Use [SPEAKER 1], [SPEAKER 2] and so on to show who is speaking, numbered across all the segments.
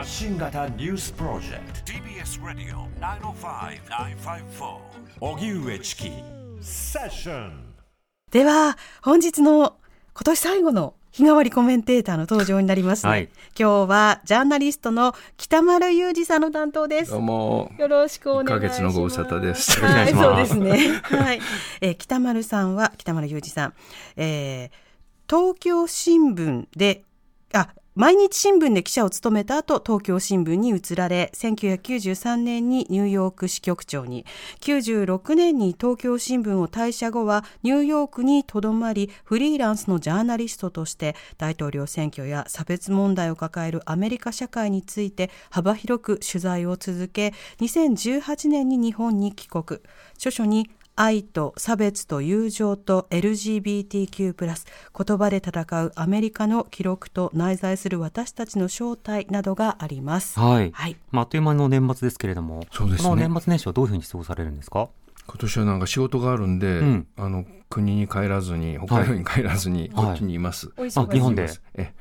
[SPEAKER 1] 発信型ニュースプロジェクト。TBS ラディオ905-954おぎゅうえちきセッション
[SPEAKER 2] では本日の今年最後の日替わりコメンテーターの登場になります、ね。
[SPEAKER 3] はい。
[SPEAKER 2] 今日はジャーナリストの北丸裕二さんの担当です。
[SPEAKER 4] どうも。
[SPEAKER 2] よろしくお願いします。
[SPEAKER 4] 一ヶ月のご無沙汰です。
[SPEAKER 2] はい、そうですね。はい、えー北丸さんは北丸裕二さん、えー東京新聞であ毎日新聞で記者を務めた後東京新聞に移られ1993年にニューヨーク支局長に。96年に東京新聞を退社後はニューヨークにとどまりフリーランスのジャーナリストとして大統領選挙や差別問題を抱えるアメリカ社会について幅広く取材を続け2018年に日本に帰国。著書に愛と差別と友情と LGBTQ+, 言葉で戦うアメリカの記録と内在する私たちの正体などがあります。
[SPEAKER 3] はい。
[SPEAKER 2] はい。
[SPEAKER 3] まあ、あっという間の年末ですけれども、
[SPEAKER 4] そうですね
[SPEAKER 3] この年末年始はどういうふうに過ごされるんですか？
[SPEAKER 4] 今年はなんか仕事があるんで、
[SPEAKER 3] ん
[SPEAKER 4] あの国に帰らずに北海道に帰らずにこっちにいます、
[SPEAKER 3] あ、日本で？
[SPEAKER 4] え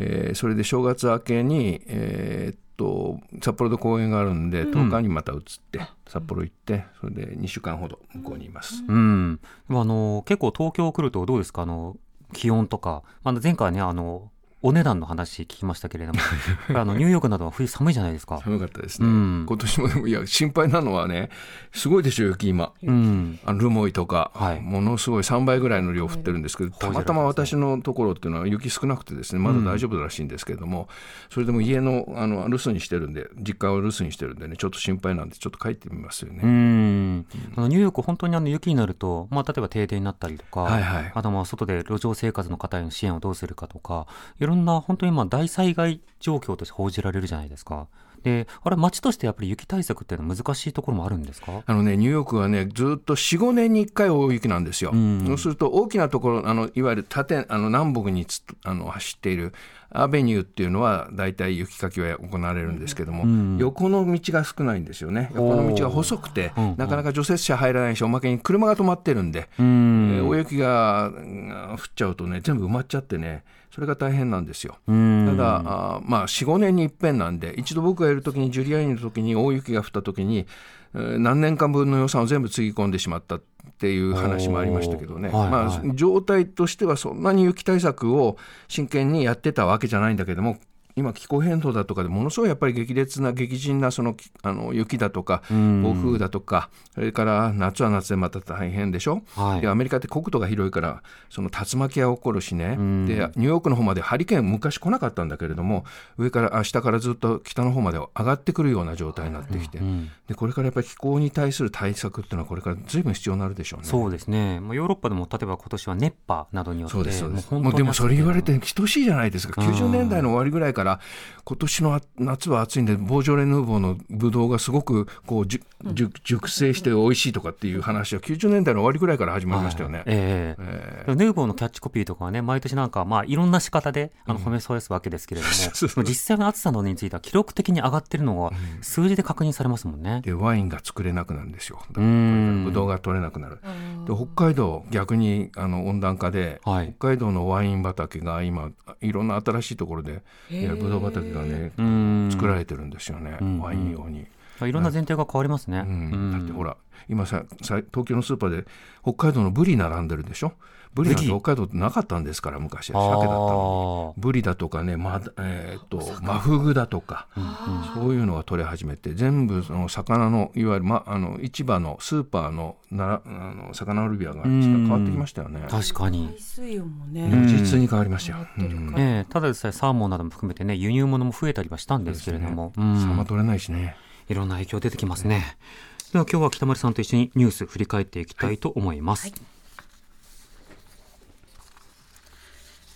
[SPEAKER 4] えーそれで正月明けに、えーっと札幌で公演があるんで10日にまた移って、札幌行ってそれで2週間ほど向こうにいます、
[SPEAKER 3] うん。でもあの、結構東京来るとどうですか？あの、気温とか。あの、前回ね、あの、お値段の話聞きましたけれども、あの、ニューヨークなどは冬寒いじゃないですか。
[SPEAKER 4] 寒かったですね、
[SPEAKER 3] うん。
[SPEAKER 4] 今年もでもいや心配なのはねすごいでしょ雪今、
[SPEAKER 3] うん。
[SPEAKER 4] あのルモイとか、
[SPEAKER 3] はい。
[SPEAKER 4] ものすごい3倍ぐらいの量降ってるんですけど、たまたま私のところっていうのは雪少なくてですねまだ大丈夫らしいんですけれども、それでも家のあの留守にしてるんで実家を留守にしてるんでねちょっと心配なんでちょっと帰ってみますよね。
[SPEAKER 3] うん。あの、ニューヨーク本当にあの、雪になると、まあ、例えば停電になったりとか、
[SPEAKER 4] はいはい。
[SPEAKER 3] あとまあ、外で路上生活の方への支援をどうするかとか、いろんな本当にまあ、大災害状況として報じられるじゃないですか。で、あれ、街としてやっぱり雪対策っていうのは難しいところもあるんですか？
[SPEAKER 4] あのね、ニューヨークはね、ずっと4、5年に1回大雪なんですよ。
[SPEAKER 3] ん
[SPEAKER 4] そうすると、大きなところ、あのいわゆる縦あの南北につあの走っているアベニューっていうのは、大体雪かきは行われるんですけども、横の道が少ないんですよね。横の道が細くて、なかなか除雪車入らないし、おまけに車が止まってるんで、
[SPEAKER 3] うん。
[SPEAKER 4] えー大雪がうん降っちゃうとね、全部埋まっちゃってね、それが大変なんですよ。
[SPEAKER 3] うん
[SPEAKER 4] ただ、あーまあ、4、5年に一遍なんで、一度僕がいるときに、ジュリアーニのときに大雪が降ったときに、えー何年間分の予算を全部つぎ込んでしまったっていう話もありましたけどね、
[SPEAKER 3] おーはい。
[SPEAKER 4] まあ、状態としてはそんなに雪対策を真剣にやってたわけじゃないんだけども、今、気候変動だとかでものすごいやっぱり激烈な、激甚なそのきあの雪だとか、暴風だとか、それから夏は夏でまた大変でしょ、
[SPEAKER 3] はい。
[SPEAKER 4] でアメリカって国土が広いから、その竜巻が起こるしね、でニューヨークの方までハリケーン、昔来なかったんだけれども、上から、あ下からずっと北の方まで上がってくるような状態になってきて、でこれからやっぱり気候に対する対策っていうのは、これからずいぶん必要になるでしょうね。
[SPEAKER 3] そうですね。もうヨーロッパでも例えば今年は熱波などによって、
[SPEAKER 4] そうですそうです
[SPEAKER 3] もう
[SPEAKER 4] でもそれ言われて等しいじゃないですか、90年代の終わりぐらいから、今年の夏は暑いんで、ボージョレ・ヌーボーのブドウがすごくこう熟熟成して美味しいとかっていう話は、90年代の終わりぐらいから始まりましたよね。
[SPEAKER 3] ええでもヌーボーのキャッチコピーとかはね、毎年なんか、まあ、いろんな仕方で、あの、褒めそうですわけですけれども、
[SPEAKER 4] そうそう
[SPEAKER 3] 実際の暑さのについては記録的に上がってるのが、数字で確認されますもんね。
[SPEAKER 4] でワインが作れなくなるんですよ。ブドウが取れなくなる。で北海道逆にあの温暖化で、
[SPEAKER 3] はい。
[SPEAKER 4] 北海道のワイン畑が今いろんな新しいところでいやブドウ畑がね
[SPEAKER 3] ん
[SPEAKER 4] 作られてるんですよね。ワイン用に。
[SPEAKER 3] いろんな前提が変わりますね。
[SPEAKER 4] うんだってほら今ささ東京のスーパーで北海道のブリ並んでるでしょ？ブリなんて北海道ってなかったんですから昔は鮭だったのに。ブリだとかね、まえーっとマフグだとか、そういうのが取れ始めて全部その魚のいわゆる、ま、あの市場のスーパーのなあの魚売り場が変わってきましたよね。
[SPEAKER 3] 確かに。
[SPEAKER 2] 水温もね、
[SPEAKER 4] 実に変わりましたよ。うん
[SPEAKER 3] ええただでさえサーモンなども含めてね、輸入物も増えたりはしたんですけれども、うん
[SPEAKER 4] サンマ取れないしね。
[SPEAKER 3] いろんな影響出てきますね。では今日は北丸さんと一緒にニュース振り返っていきたいと思います。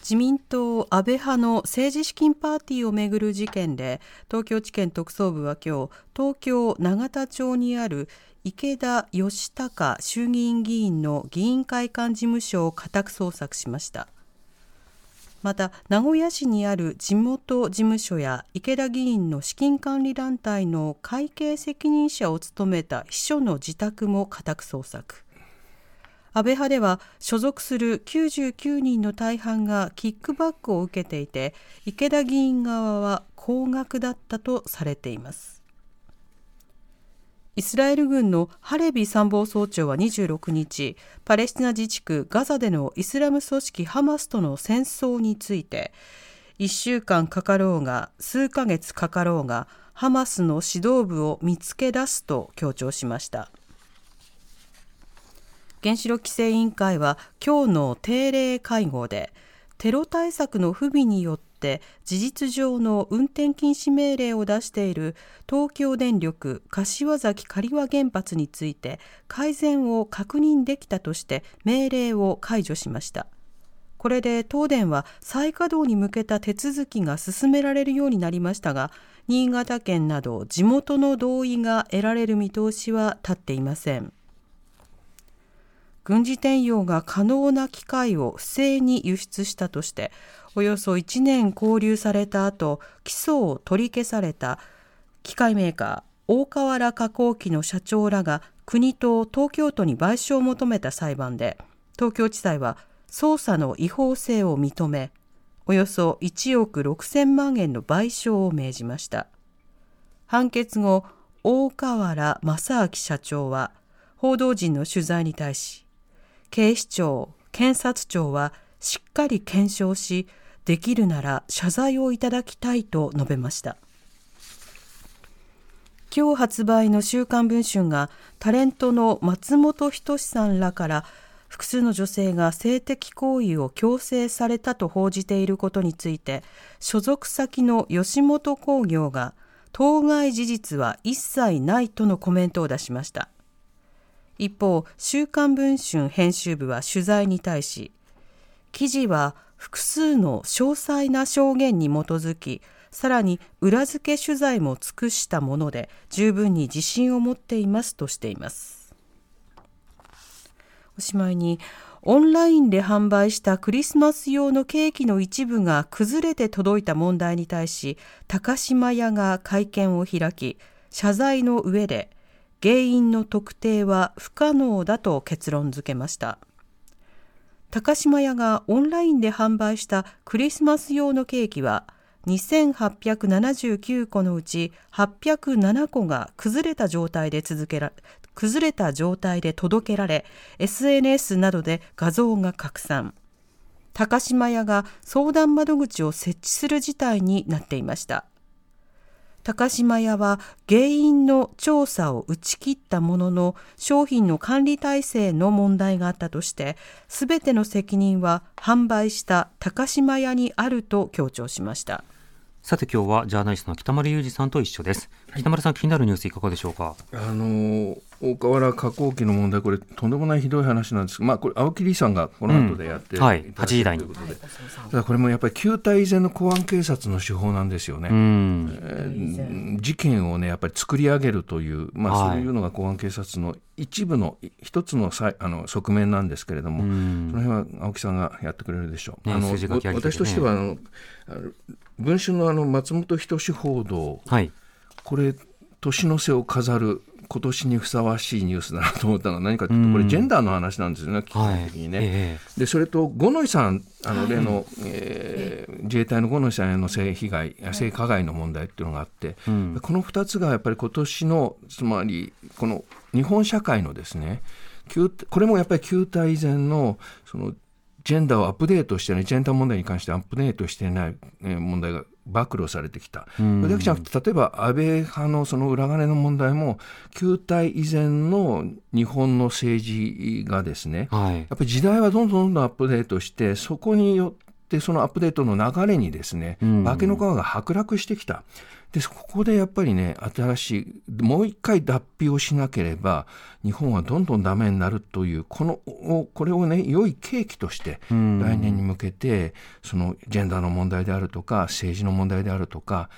[SPEAKER 2] 自民党安倍派の政治資金パーティーをめぐる事件で東京地検特捜部は今日東京永田町にある池田義孝衆議院議員の議員会館事務所を家宅捜索しました。また名古屋市にある地元事務所や池田議員の資金管理団体の会計責任者を務めた秘書の自宅も家宅捜索。安倍派では所属する99人の大半がキックバックを受けていて池田議員側は高額だったとされています。イスラエル軍のハレビ参謀総長は26日パレスチナ自治区ガザでのイスラム組織ハマスとの戦争について1週間かかろうが数ヶ月かかろうがハマスの指導部を見つけ出すと強調しました。原子力規制委員会は今日の定例会合でテロ対策の不備によって事実上の運転禁止命令を出している東京電力柏崎刈羽原発について改善を確認できたとして命令を解除しました。これで東電は再稼働に向けた手続きが進められるようになりましたが新潟県など地元の同意が得られる見通しは立っていません。軍事転用が可能な機械を不正に輸出したとしておよそ1年勾留された後起訴を取り消された。機械メーカー大河原加工機の社長らが国と東京都に賠償を求めた裁判で東京地裁は捜査の違法性を認めおよそ1億6000万円の賠償を命じました。判決後大河原正明社長は報道陣の取材に対し警視庁、検察庁はしっかり検証し、できるなら謝罪をいただきたいと述べました。今日発売の週刊文春がタレントの松本人志さんらから複数の女性が性的行為を強制されたと報じていることについて所属先の吉本興業が当該事実は一切ないとのコメントを出しました一方、週刊文春編集部は取材に対し、記事は複数の詳細な証言に基づき、さらに裏付け取材も尽くしたもので、十分に自信を持っていますとしています。おしまいに、オンラインで販売したクリスマス用のケーキの一部が崩れて届いた問題に対し、高島屋が会見を開き、謝罪の上で、原因の特定は不可能だと結論付けました。高島屋がオンラインで販売したクリスマス用のケーキは2879個のうち807個が崩れた状態で続けら崩れた状態で届けられ SNS などで画像が拡散。高島屋が相談窓口を設置する事態になっていました。高島屋は原因の調査を打ち切ったものの商品の管理体制の問題があったとしてすべての責任は販売した高島屋にあると強調しました。
[SPEAKER 3] さて今日はジャーナリストの北丸裕二さんと一緒です、北丸さん気になるニュースいかがでしょうか？
[SPEAKER 4] あの大河原加工機の問題、これ、とんでもないひどい話なんです。まあ、これ、青木理さんがこの後でやって、うん
[SPEAKER 3] はい、8時台に。とい。うことで、
[SPEAKER 4] ただこれもやっぱり旧体以前の公安警察の手法なんですよね、えー、事件をね、やっぱり作り上げるという、まあ、そういうのが公安警察の一部の、一つのさあの側面なんですけれども、その辺は青木さんがやってくれるでしょう。ね、あの私としてはあの文春のあの松本人志報道、はい、これ、年の瀬を飾る今年にふさわしいニュースだなと思ったのは何かというと、これ、ジェンダーの話なんですよね、基本的にね。はいえ。ー、でそれと五ノ井さん、あの例の、はい、えー、自衛隊の五ノ井さんへの性被害、性加害の問題っていうのがあって、うん、この2つがやっぱり今年の、つまり、この日本社会のですね、これもやっぱり旧態以前のそのジェンダーをアップデートしてない、ジェンダー問題に関してアップデートしてない問題が暴露されてきた。それだけじゃなくて、例えば安倍派のその裏金の問題も、旧体以前の日本の政治がですね、はい、やっぱり時代はどんどんどんどんアップデートして、そこによっってそのアップデートの流れにですね、化けの皮が剥落してきた。で、ここでやっぱりね、新しい、もう一回脱皮をしなければ、日本はどんどんダメになるという、この、これをね、良い契機として、来年に向けて、そのジェンダーの問題であるとか、政治の問題であるとか、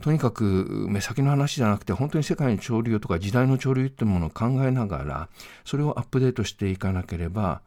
[SPEAKER 4] とにかく目先の話じゃなくて本当に世界の潮流とか時代の潮流っていうものを考えながらそれをアップデートしていかなければ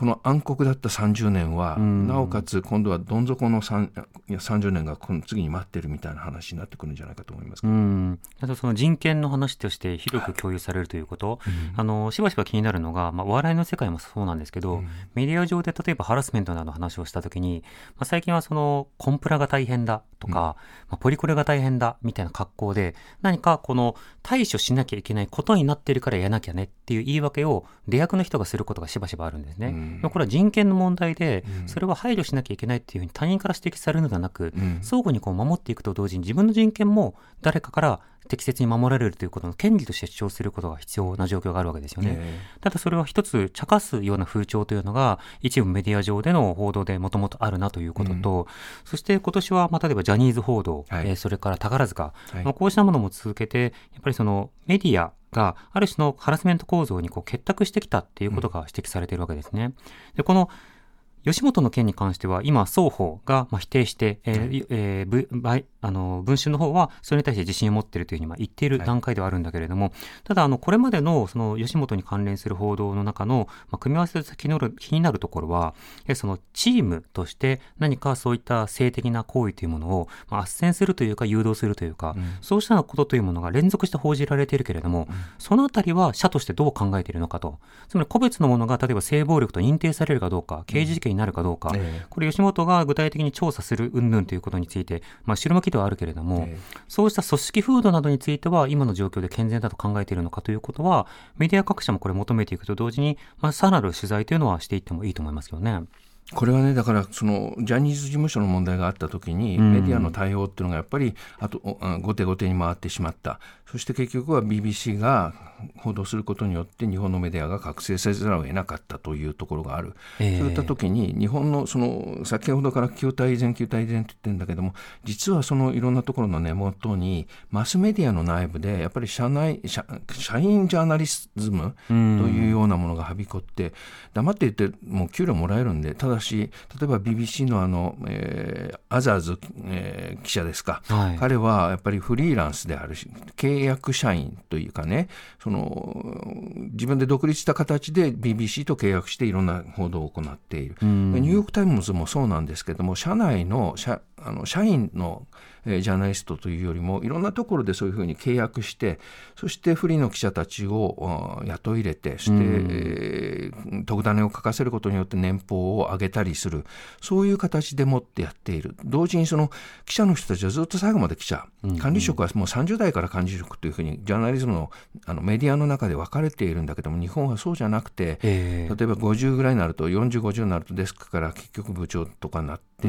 [SPEAKER 4] この暗黒だった30年は、なおかつ今度はどん底の30年がこの次に待ってるみたいな話になってくるんじゃないかと思いますうん。
[SPEAKER 3] あとその人権の話として広く共有されるということ、はい、あのしばしば気になるのが、まあ、お笑いの世界もそうなんですけど、うん、メディア上で例えばハラスメントなどの話をしたときに、まあ、最近はそのコンプラが大変だとか、うん、まあ、ポリコレが大変だみたいな格好で何かこの対処しなきゃいけないことになってるからやらなきゃねっていう言い訳を出役の人がすることがしばしばあるんですね。うん。これは人権の問題で、それは配慮しなきゃいけないっていうふうに他人から指摘されるのではなく、相互にこう守っていくと同時に自分の人権も誰かから適切に守られるということの権利として主張することが必要な状況があるわけですよね。ただそれは一つ茶化すような風潮というのが一部メディア上での報道でもともとあるなということと、うん、そして今年は、まあ、例えばジャニーズ報道、はい、えー、それから宝塚、はい、まあ、こうしたものも続けて、やっぱりそのメディアがある種のハラスメント構造にこう結託してきたっていうことが指摘されているわけですね。でこの吉本の件に関しては、今、双方がまあ否定して、えーえー、あの文春の方はそれに対して自信を持っているというふうにまあ言ってい。る段階ではあるんだけれども、はい、ただあのこれまでのその吉本に関連する報道の中の、まあ、組み合わせで気になるところはそのチームとして何かそういった性的な行為というものを、まあ、斡旋するというか誘導するというか、うん、そうしたことというものが連続して報じられているけれども、うん、そのあたりは社としてどう考えているのかと。つまり個別のものが例えば性暴力と認定されるかどうか刑事事件になるかどうか、うん、これ吉本が具体的に調査する云々ということについて、まあ、後ろ向きではあるけれども、そうした組織風土などについては今の状況で健全だと考えているのかということはメディア各社もこれ求めていくと同時に、まあ、さらなる取材というのはしていってもいいと思いますよね。
[SPEAKER 4] これはねだからそのジャニーズ事務所の問題があった時に、メディアの対応っていうのがやっぱりあと後手後手に回ってしまったそして結局は BBC が報道することによって日本のメディアが覚醒せざるを得なかったというところがある、えー、そういった時に日本のその先ほどから球体依然球体依然って言ってるんだけども実はそのいろんなところの根元にマスメディアの内部でやっぱり社内社社員ジャーナリズムというようなものがはびこって黙って言ってもう給料もらえるんでただし例えば BBC のあの、えー、アザーズ、えー、記者ですか、はい、彼はやっぱりフリーランスであるし契約社員というかねその自分で独立した形で BBC と契約していろんな報道を行っている、ニューヨーク・タイムズもそうなんですけども社内の社あの社員のえー、ジャーナリストというよりもいろんなところでそういうふうに契約してそして不利の記者たちを雇い入れてそして、えー、特ダネを書かせることによって年俸を上げたりするそういう形でもってやっている。同時にその記者の人たちはずっと最後まで記者、管理職はもう30代から管理職というふうにジャーナリズムのあのメディアの中で分かれているんだけども日本はそうじゃなくて、えー、例えば50ぐらいになると4050になるとデスクから結局部長とかになって、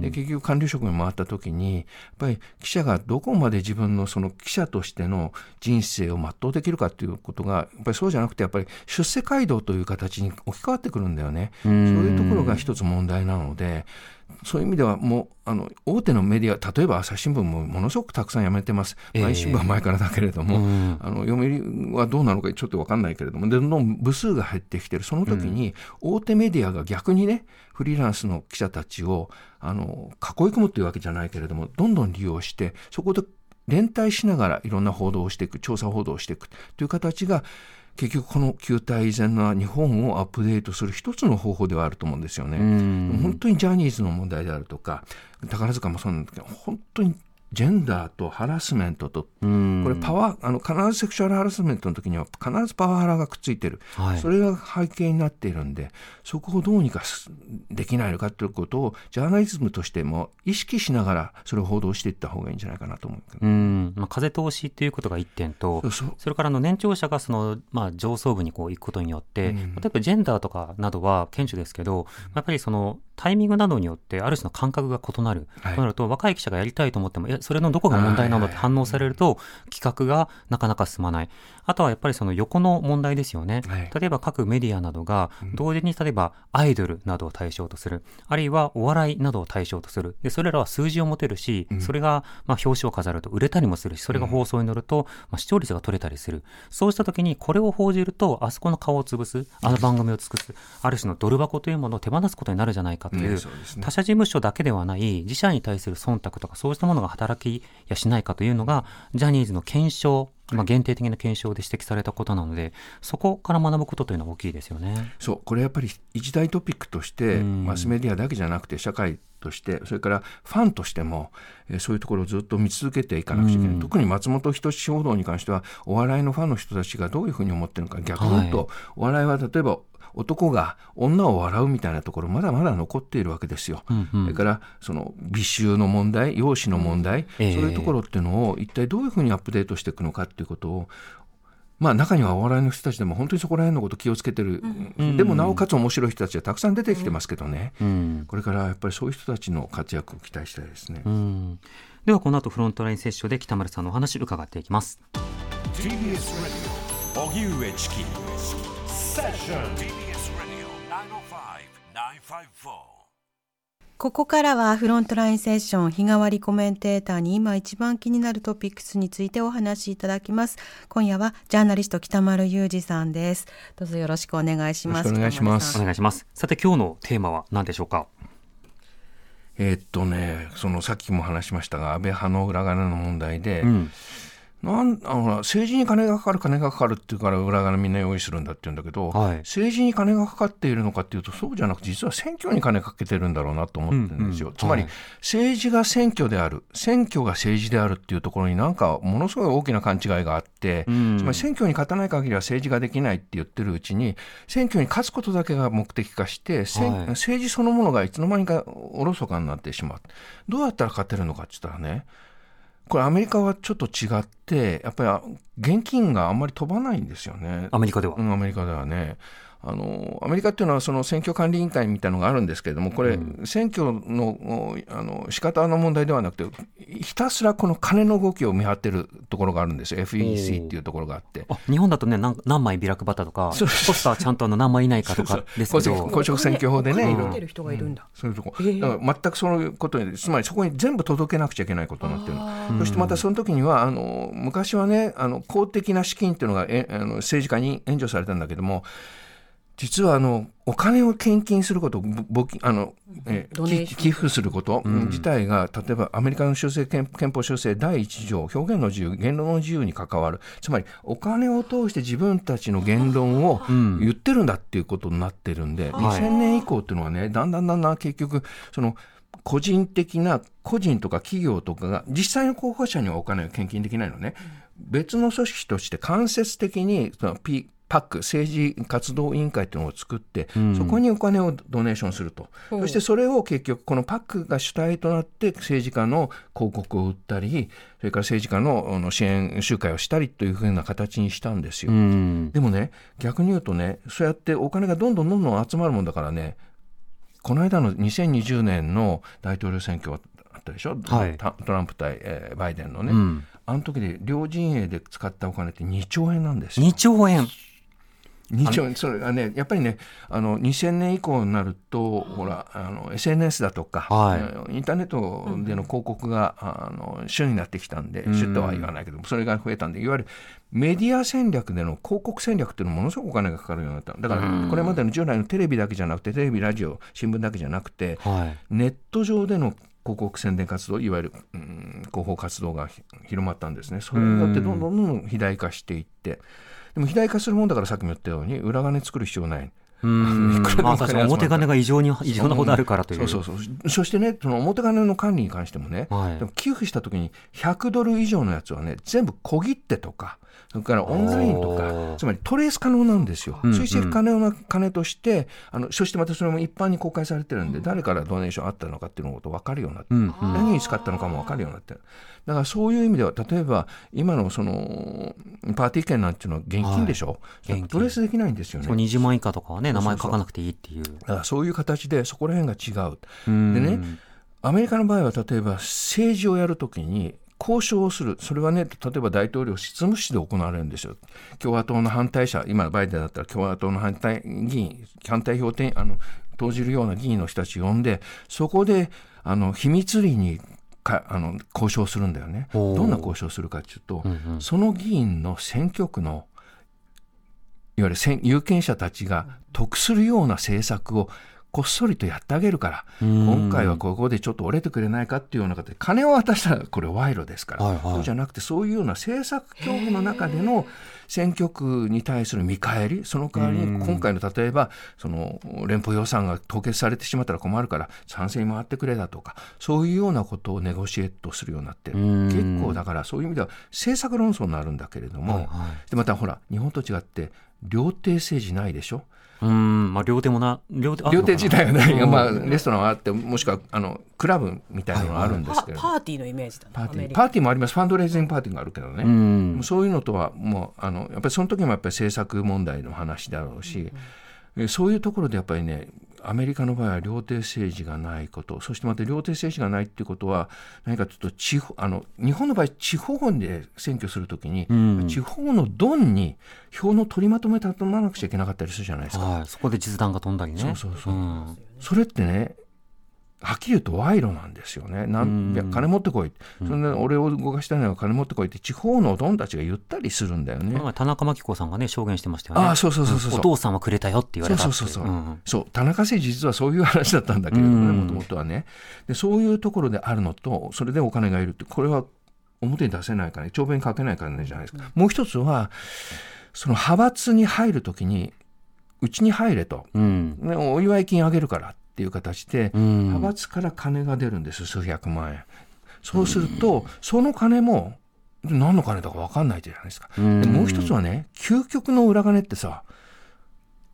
[SPEAKER 4] で結局管理職に回った時にぱり記者がどこまで自分のその記者としての人生を全うできるかということがやっぱりそうじゃなくてやっぱり出世街道という形に置き換わってくるんだよね。そういうところが一つ問題なのでそういう意味ではもうあの大手のメディア例えば朝日新聞もものすごくたくさんやめてます、毎日新聞は前からだけれども、えー、あの読売はどうなのかちょっと分かんないけれどもどんどん部数が減ってきてる。その時に大手メディアが逆にねフリーランスの記者たちをあの囲い込むというわけじゃないけれどもどんどん利用してそこで連帯しながらいろんな報道をしていく調査報道をしていくという形が結局この旧体依然な日本をアップデートする一つの方法ではあると思うんですよね。本当にジャニーズの問題であるとか宝塚もそうなんだけど本当にジェンダーとハラスメントと、これパワー、あの、必ずセクシュアルハラスメントの時には必ずパワハラがくっついてる。はい、それが背景になっているんで、そこをどうにかできないのかということを、ジャーナリズムとしても意識しながら、それを報道していった方がいいんじゃないかなと思う。
[SPEAKER 3] うん。まあ、風通しっていうことが一点と、それからあの、年長者がその、まあ、上層部にこう行くことによって、うん、例えばジェンダーとかなどは顕著ですけど、やっぱりその、タイミングなどによってある種の感覚が異なる、
[SPEAKER 4] はい
[SPEAKER 3] となると若い記者がやりたいと思ってもそれのどこが問題なのって反応されると企画がなかなか進まないあとはやっぱりその横の問題ですよね、
[SPEAKER 4] はい。
[SPEAKER 3] 例えば各メディアなどが同時に例えばアイドルなどを対象とするあるいはお笑いなどを対象とする。でそれらは数字を持てるし、それがまあ表紙を飾ると売れたりもするしそれが放送に乗ると、まあ、視聴率が取れたりする。そうした時にこれを報じるとあそこの顔を潰すあの番組を尽くすある種のドル箱というものを手放すことになるじゃないかという,、他社事務所だけではない自社に対する忖度とかそうしたものが働きやしないかというのがジャニーズの検証まあ、限定的な検証で指摘されたことなのでそこから学ぶことというのは大きいですよね。
[SPEAKER 4] そうこれやっぱり一大トピックとして、
[SPEAKER 3] うん。
[SPEAKER 4] マスメディアだけじゃなくて社会としてそれからファンとしても、えーそういうところをずっと見続けていかなくちゃいけない、
[SPEAKER 3] うん。
[SPEAKER 4] 特に松本人志報道に関してはお笑いのファンの人たちがどういうふうに思ってるのか逆に言うと、
[SPEAKER 3] はい。
[SPEAKER 4] お笑いは例えば男が女を笑うみたいなところまだまだ残っているわけですよ。
[SPEAKER 3] うんうん。
[SPEAKER 4] それからその美醜の問題容姿の問題、
[SPEAKER 3] ええ。
[SPEAKER 4] そういうところっていうのを一体どういうふうにアップデートしていくのかっていうことをまあ中にはお笑いの人たちでも本当にそこら辺のこと気をつけてる、
[SPEAKER 3] うん
[SPEAKER 4] でもなおかつ面白い人たちがたくさん出てきてますけどね、
[SPEAKER 3] うん。
[SPEAKER 4] これからやっぱりそういう人たちの活躍を期待したいですね。
[SPEAKER 3] うん。ではこの後フロントラインセッションで北丸さんのお話伺っていきます。
[SPEAKER 2] ここからはフロントラインセッション日替わりコメンテーターに今一番気になるトピックスについてお話しいただきます。今夜はジャーナリスト北丸裕二さんです。どうぞよろしくお願いします。
[SPEAKER 4] よろしくお願いします
[SPEAKER 3] お願いします。さて今日のテーマは何でしょうか？
[SPEAKER 4] えーっとねそのさっきも話しましたが安倍派の裏金の問題で、
[SPEAKER 3] うん。
[SPEAKER 4] なんあの政治に金がかかる金がかかるっていうから裏金みんな用意するんだって言うんだけど、
[SPEAKER 3] はい。
[SPEAKER 4] 政治に金がかかっているのかっていうとそうじゃなくて実は選挙に金かけてるんだろうなと思ってるんですよ、
[SPEAKER 3] うん。うん
[SPEAKER 4] つまり、
[SPEAKER 3] はい。
[SPEAKER 4] 政治が選挙である選挙が政治であるっていうところになんかものすごい大きな勘違いがあって、
[SPEAKER 3] うん。
[SPEAKER 4] つまり選挙に勝たない限りは政治ができないって言ってるうちに選挙に勝つことだけが目的化して、
[SPEAKER 3] はい。
[SPEAKER 4] 政治そのものがいつの間にかおろそかになってしまう。どうやったら勝てるのかって言ったらねこれアメリカはちょっと違ってやっぱり現金があんまり飛ばないんですよね。
[SPEAKER 3] アメリカでは。
[SPEAKER 4] うん、アメリカではね。あのアメリカっていうのはその選挙管理委員会みたいなのがあるんですけれどもこれ、選挙のおあの仕方の問題ではなくてひたすらこの金の動きを見張ってるところがあるんですよ。FEC っていうところがあって。
[SPEAKER 3] あ日本だとね何何枚ビラ配ったとかポスターちゃんとあの何枚以内かとかですけ
[SPEAKER 4] 公職
[SPEAKER 3] ど
[SPEAKER 4] 公職選挙法でね、いろいろ
[SPEAKER 2] お金見てる人がいるんだ。
[SPEAKER 4] そういうとこ、だから全くそういうことにつまりそこに全部届けなくちゃいけないことになってるそしてまたその時にはあの昔はねあの公的な資金っていうのがえあの政治家に援助されたんだけども実はあのお金を献金することぼ募金あの、え
[SPEAKER 2] ー
[SPEAKER 4] 寄寄付すること自体が、例えばアメリカの修正憲憲法修正第1条表現の自由言論の自由に関わる。つまりお金を通して自分たちの言論を
[SPEAKER 3] ん。
[SPEAKER 4] 言ってるんだっていうことになってるんで、
[SPEAKER 3] はい。
[SPEAKER 4] 2000年以降っていうのはねだんだんだんだん結局その個人的な個人とか企業とかが実際の候補者にはお金を献金できないのね、別の組織として間接的にその P パック政治活動委員会っていうのを作って、そこにお金をドネーションすると、そしてそれを結局このパックが主体となって政治家の広告を売ったりそれから政治家のあの支援集会をしたりというふうな形にしたんですよ。
[SPEAKER 3] うん。
[SPEAKER 4] でもね逆に言うとねそうやってお金がどんどんどんどん集まるもんだからねこの間の2020年の大統領選挙あったでしょ、
[SPEAKER 3] はい。
[SPEAKER 4] タトランプ対、えーバイデンのね、
[SPEAKER 3] うん。
[SPEAKER 4] あの時で両陣営で使ったお金って2兆円なんですよ。
[SPEAKER 3] 2。兆円
[SPEAKER 4] 2兆円それがねやっぱりねあの2000年以降になるとほらあの SNS だとか、
[SPEAKER 3] はい。
[SPEAKER 4] えーインターネットでの広告が、あの主になってきたんで
[SPEAKER 3] ん。
[SPEAKER 4] 主とは言わないけどもそれが増えたんでいわゆるメディア戦略での広告戦略っていうのもものすごくお金がかかるようになった。だからこれまでの従来のテレビだけじゃなくてテレビラジオ新聞だけじゃなくて
[SPEAKER 3] はい。
[SPEAKER 4] ネット上での広告宣伝活動いわゆる、うん、広報活動がひ広まったんですね。それによってどんどんどんどん肥大化していってでも肥大化するもんだからさっきも言ったように裏金作る必要ない。
[SPEAKER 3] うん。
[SPEAKER 4] いくらでも
[SPEAKER 3] まあ表金が異常に異常なほどあるからという。
[SPEAKER 4] そうそうそう。そしてねその表金の管理に関してもね、
[SPEAKER 3] はい。
[SPEAKER 4] でも寄付した時に100ドル以上のやつはね全部小切手とかそれからオンラインとか、つまりトレース可能なんですよ。
[SPEAKER 3] うん
[SPEAKER 4] 追跡可能な金として、あの、そしてまたそれも一般に公開されてるんで、誰からドネーションあったのかっていうのこと分かるようになってる何に使ったのかも分かるようになってる。だからそういう意味では、例えば今のそのパーティー券なんていうのは現金でしょ、
[SPEAKER 3] い現金
[SPEAKER 4] トレースできないんですよね。
[SPEAKER 3] そう20万以下とかはね、名前
[SPEAKER 4] そうそう
[SPEAKER 3] 書かなくていいっていう。
[SPEAKER 4] だからそういう形でそこら辺が違う。
[SPEAKER 3] うん
[SPEAKER 4] でね、アメリカの場合は例えば政治をやるときに交渉をする、それはね、例えば大統領執務室で行われるんですよ。共和党の反対者、今、バイデンだったら共和党の反対議員、反対票点あの投じるような議員の人たちを呼んで、そこであの秘密裏にかあの交渉するんだよね。どんな交渉をするかというと、
[SPEAKER 3] うんうん
[SPEAKER 4] その議員の選挙区のいわゆる選有権者たちが得するような政策をこっそりとやってあげるから、
[SPEAKER 3] うん。
[SPEAKER 4] 今回はここでちょっと折れてくれないかっていうような形で、金を渡したらこれ賄賂ですから、
[SPEAKER 3] はいはい。
[SPEAKER 4] そうじゃなくて、そういうような政策協議の中での選挙区に対する見返り、その代わりに今回の例えば、その連邦予算が凍結されてしまったら困るから、賛成に回ってくれだとか、そういうようなことをネゴシエットするようになって結構だから、そういう意味では政策論争になるん。だけれども、
[SPEAKER 3] はいはい
[SPEAKER 4] でまたほら、日本と違って、料亭政治ないでしょ。
[SPEAKER 3] うん、まあ、両手もな、両手ある
[SPEAKER 4] 料
[SPEAKER 3] のかな
[SPEAKER 4] 亭自体はない、
[SPEAKER 3] うん。
[SPEAKER 4] まあ、レストランはあって、もしくはあのクラブみたいなのがあるんです
[SPEAKER 2] パ
[SPEAKER 4] けれど、
[SPEAKER 2] パーティーのイメージだな
[SPEAKER 4] パーティー。パーティーもあります、ファンドレイジングパーティーがあるけどね、
[SPEAKER 3] うん。
[SPEAKER 4] そういうのとはもうあの、やっぱりその時もやっぱり政策問題の話だろうし、えそういうところでやっぱりね、アメリカの場合は料亭政治がないこと、そしてまた料亭政治がないっていうことは、何かというと地方あの、日本の場合、地方で選挙するときに、
[SPEAKER 3] うん。
[SPEAKER 4] 地方のドンに票の取りまとめたとまなくちゃいけなかったりするじゃないですか。
[SPEAKER 3] はい、そこで実弾が飛んだりね。
[SPEAKER 4] そうそうそう。
[SPEAKER 3] うん。
[SPEAKER 4] それってね、はっきり言うと賄賂なんですよね。なん
[SPEAKER 3] うん。
[SPEAKER 4] いや金持ってこい。それで俺を動かしたいのは金持ってこいって地方のドンたちが言ったりするんだよね。
[SPEAKER 3] 田中真紀子さんがね、証言してましたよね。
[SPEAKER 4] ああ、そうそうそうそう。
[SPEAKER 3] お父さんはくれたよって言われた。
[SPEAKER 4] そうそうそうそう、
[SPEAKER 3] ん
[SPEAKER 4] そう。田中政治実はそういう話だったんだけれどもね
[SPEAKER 3] うん。
[SPEAKER 4] もともとはね。でそういうところであるのとそれでお金がいるってこれは表に出せないから長弁かけないからねじゃないですか、もう一つはその派閥に入るときにうちに入れと、
[SPEAKER 3] うん。
[SPEAKER 4] ね、お祝い金あげるからっていう形で、
[SPEAKER 3] うん
[SPEAKER 4] 派閥から金が出るんです数百万円そうすると、その金も何の金だか分かんないじゃないですか、
[SPEAKER 3] うん
[SPEAKER 4] でもう一つはね究極の裏金ってさ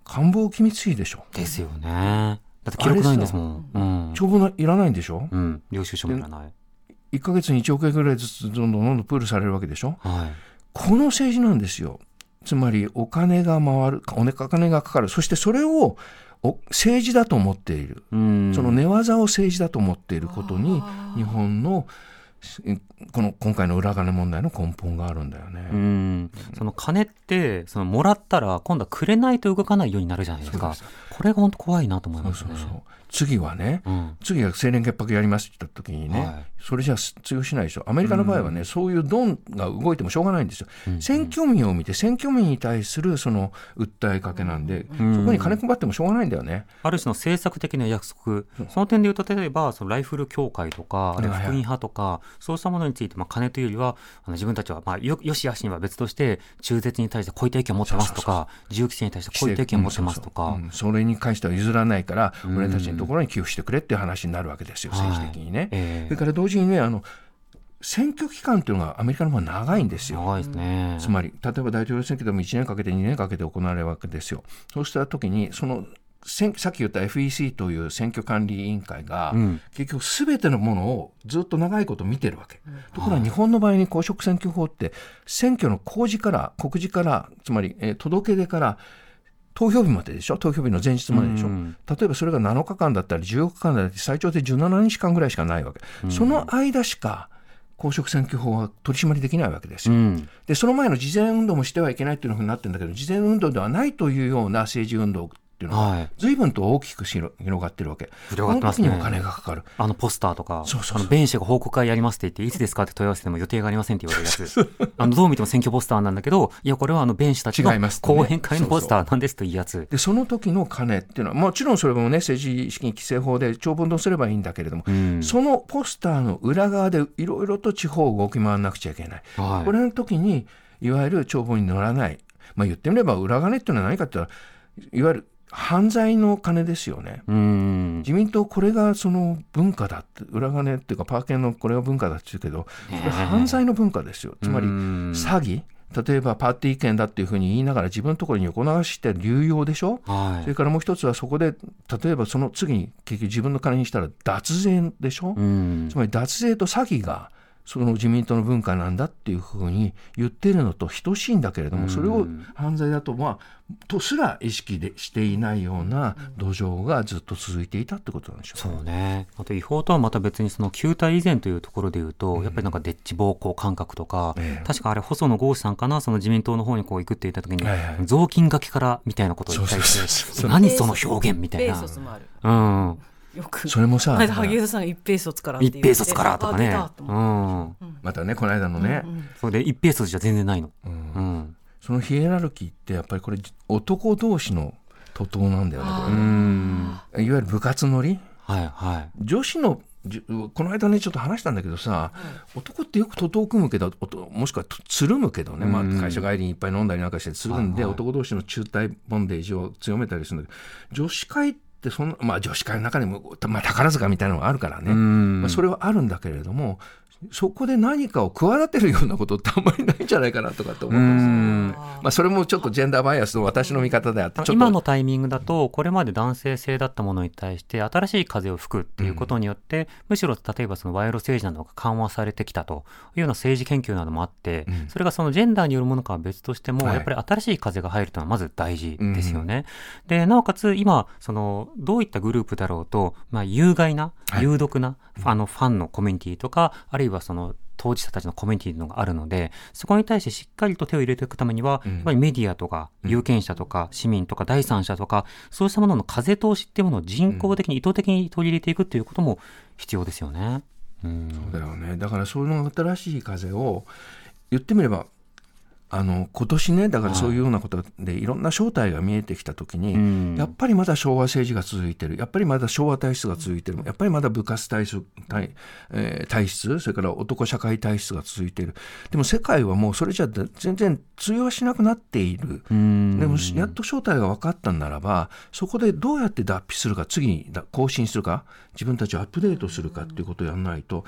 [SPEAKER 4] 官房機密費でしょ
[SPEAKER 3] ですよね。だって記録ないんですもん。うん。
[SPEAKER 4] 帳簿ないらないんでしょ
[SPEAKER 3] うん。領収書もいらない。
[SPEAKER 4] 1ヶ月に1億円ぐらいずつどんどんどんどんプールされるわけでしょ
[SPEAKER 3] はい。
[SPEAKER 4] この政治なんですよつまりお金が回るお金がかかるそしてそれをお政治だと思っている
[SPEAKER 3] うん。
[SPEAKER 4] その寝技を政治だと思っていることに日本のえこの今回の裏金問題の根本があるんだよね。
[SPEAKER 3] うん、その金ってそのもらったら今度はくれないと動かないようになるじゃないですか。これが本当怖いなと思いますね。
[SPEAKER 4] そうそうそう。次はね、
[SPEAKER 3] うん。
[SPEAKER 4] 次は清廉潔白やりますって言った時にね、
[SPEAKER 3] はい。
[SPEAKER 4] それじゃ通用しないでしょ。アメリカの場合はね、そういうドンが動いてもしょうがないんですよ、選挙民を見て選挙民に対するその訴えかけなんで、
[SPEAKER 3] ん。
[SPEAKER 4] そこに金配ってもしょうがないんだよね。
[SPEAKER 3] ある種の政策的な約束、その点で言うと、例えばそのライフル協会とか、あるいは福音派とか、そうしたものについて、まあ、金というよりは、あの自分たちは、まあ、よよしあしには別として、中絶に対してこういった意見を持ってますとか、銃規制に対してこういった意見を持ってますとか。
[SPEAKER 4] うん、それに関しては譲らないから、俺たちのところに寄付してくれっていう話になるわけですよ、政治的にね。
[SPEAKER 3] ええ
[SPEAKER 4] それから同時にねあの選挙期間っていうのがアメリカの方が長いんですよ。
[SPEAKER 3] 長いですね。
[SPEAKER 4] つまり例えば大統領選挙でも1年かけて2年かけて行われるわけですよ。そうした時にその選さっき言った FEC という選挙管理委員会が、
[SPEAKER 3] うん
[SPEAKER 4] 結局すべてのものをずっと長いこと見てるわけ。ところが日本の場合に公職選挙法って選挙の公示から告示からつまり、えー届け出から投票日まででしょ？投票日の前日まででしょ、
[SPEAKER 3] うん。
[SPEAKER 4] 例えばそれが7日間だったり14日間だったり最長で17日間ぐらいしかないわけ、その間しか公職選挙法は取り締まりできないわけですよ。
[SPEAKER 3] うん。
[SPEAKER 4] でその前の事前運動もしてはいけないっていうふうになってるんだけど事前運動ではないというような政治運動っていうの
[SPEAKER 3] はい
[SPEAKER 4] が随分と大きく広広がってるわけ。
[SPEAKER 3] 広がってますね
[SPEAKER 4] にお金がかかる。
[SPEAKER 3] あのポスターとか、
[SPEAKER 4] そうそうそう
[SPEAKER 3] あの弁士が報告会やりますって言って、いつですかって問い合わせても予定がありませんって言われるやつ。あの、どう見ても選挙ポスターなんだけど、いや、これはあの弁士たちの講演会のポスターなんですというやつ。
[SPEAKER 4] でその時の金っていうのはもちろんそれもね政治資金規正法で長文とすればいいんだけれども、
[SPEAKER 3] うん
[SPEAKER 4] そのポスターの裏側でいろいろと地方を動き回らなくちゃいけない。
[SPEAKER 3] はい
[SPEAKER 4] これの時にいわゆる帳簿に乗らない、まあ、言ってみれば裏金っていうのは何かっていわゆる犯罪の金ですよね。
[SPEAKER 3] うん。
[SPEAKER 4] 自民党これがその文化だって裏金っていうかパーケンのこれが文化だって言うけどこれ犯罪の文化ですよ。つまり
[SPEAKER 3] うん。
[SPEAKER 4] 詐欺。例えばパーティー券だっていうふうに言いながら自分のところに横流して流用でしょ、
[SPEAKER 3] はい。
[SPEAKER 4] それからもう一つはそこで例えばその次に結局自分の金にしたら脱税でしょ、
[SPEAKER 3] うん
[SPEAKER 4] つまり脱税と詐欺がその自民党の文化なんだっていうふうに言ってるのと等しいんだけれども、それを犯罪だと、まあ、とすら意識でしていないような土壌がずっと続いていたってことなんでしょうね
[SPEAKER 3] そうね。あと違法とはまた別にその旧体以前というところで言うと、やっぱりなんかデッチ暴行感覚とか、
[SPEAKER 4] ええ。
[SPEAKER 3] 確かあれ細野豪志さんかな、その自民党の方にこう行くって言った時に、
[SPEAKER 4] はいはい
[SPEAKER 3] 雑巾がけからみたいなことを言ったりして、何その表現みたい
[SPEAKER 2] 一
[SPEAKER 3] な。
[SPEAKER 2] 平卒もある。
[SPEAKER 3] うん。
[SPEAKER 2] よく。
[SPEAKER 4] それもさ
[SPEAKER 2] はい萩生田さんが一平卒から
[SPEAKER 3] 一平卒からとかね。うん。
[SPEAKER 4] またねこの間のね、
[SPEAKER 3] それで一平卒じゃ全然ないの。
[SPEAKER 4] うん。
[SPEAKER 3] うん。
[SPEAKER 4] そのヒエラルキーってやっぱりこれ男同士の徒党なんだよねこれ。
[SPEAKER 3] う
[SPEAKER 4] ね
[SPEAKER 3] ん。
[SPEAKER 4] いわゆる部活乗り？
[SPEAKER 3] はいはい。
[SPEAKER 4] 女子のじゅこの間ねちょっと話したんだけどさ、男ってよく徒党を組むけどもしくはとつるむけどね、まあ、
[SPEAKER 3] うん。
[SPEAKER 4] 会社帰りにいっぱい飲んだりなんかしてつるんで、
[SPEAKER 3] はいはい。
[SPEAKER 4] 男同士の中体ボンデージを強めたりするんだけど女子会ってそんな、まあ、女子会の中にも、まあ、宝塚みたいなのがあるからね、
[SPEAKER 3] うん。
[SPEAKER 4] まあ、それはあるんだけれどもそこで何かを企てるようなことってあんまりないんじゃないかなとかって思うんですよ。
[SPEAKER 3] うん。
[SPEAKER 4] まあ、それもちょっとジェンダーバイアスの私の見方であってちょっと。
[SPEAKER 3] 今のタイミングだと、これまで男性性だったものに対して、新しい風を吹くっていうことによって、むしろ例えばその賄賂政治などが緩和されてきたというような政治研究などもあって、
[SPEAKER 4] うん。
[SPEAKER 3] それがそのジェンダーによるものかは別としても、
[SPEAKER 4] はい。
[SPEAKER 3] やっぱり新しい風が入るというのはまず大事ですよね。で、なおかつ今、その、どういったグループだろうと、まあ、有害な、
[SPEAKER 4] はい。
[SPEAKER 3] 有毒な、あの、ファンのコミュニティとか、あるいはその、当事者たちのコミュニティのがあるので、そこに対してしっかりと手を入れていくためには、
[SPEAKER 4] うん
[SPEAKER 3] やっぱりメディアとか、有権者とか、市民とか、第三者とか、そうしたものの風通しっていうものを人工的に意図的に取り入れていくっていうことも必要ですよね。うん。
[SPEAKER 4] だよねだからそういうの新しい風を言ってみればあの今年ねだからそういうようなことでいろんな正体が見えてきた時に、
[SPEAKER 3] うん。
[SPEAKER 4] やっぱりまだ昭和政治が続いてる。やっぱりまだ昭和体質が続いてる。やっぱりまだ部活体質体,、えー体質それから男社会体質が続いてる。でも世界はもうそれじゃ全然通用しなくなっている。
[SPEAKER 3] うん。
[SPEAKER 4] でもやっと正体が分かったんならばそこでどうやって脱皮するか次にだ更新するか自分たちをアップデートするかっていうことをやらないと、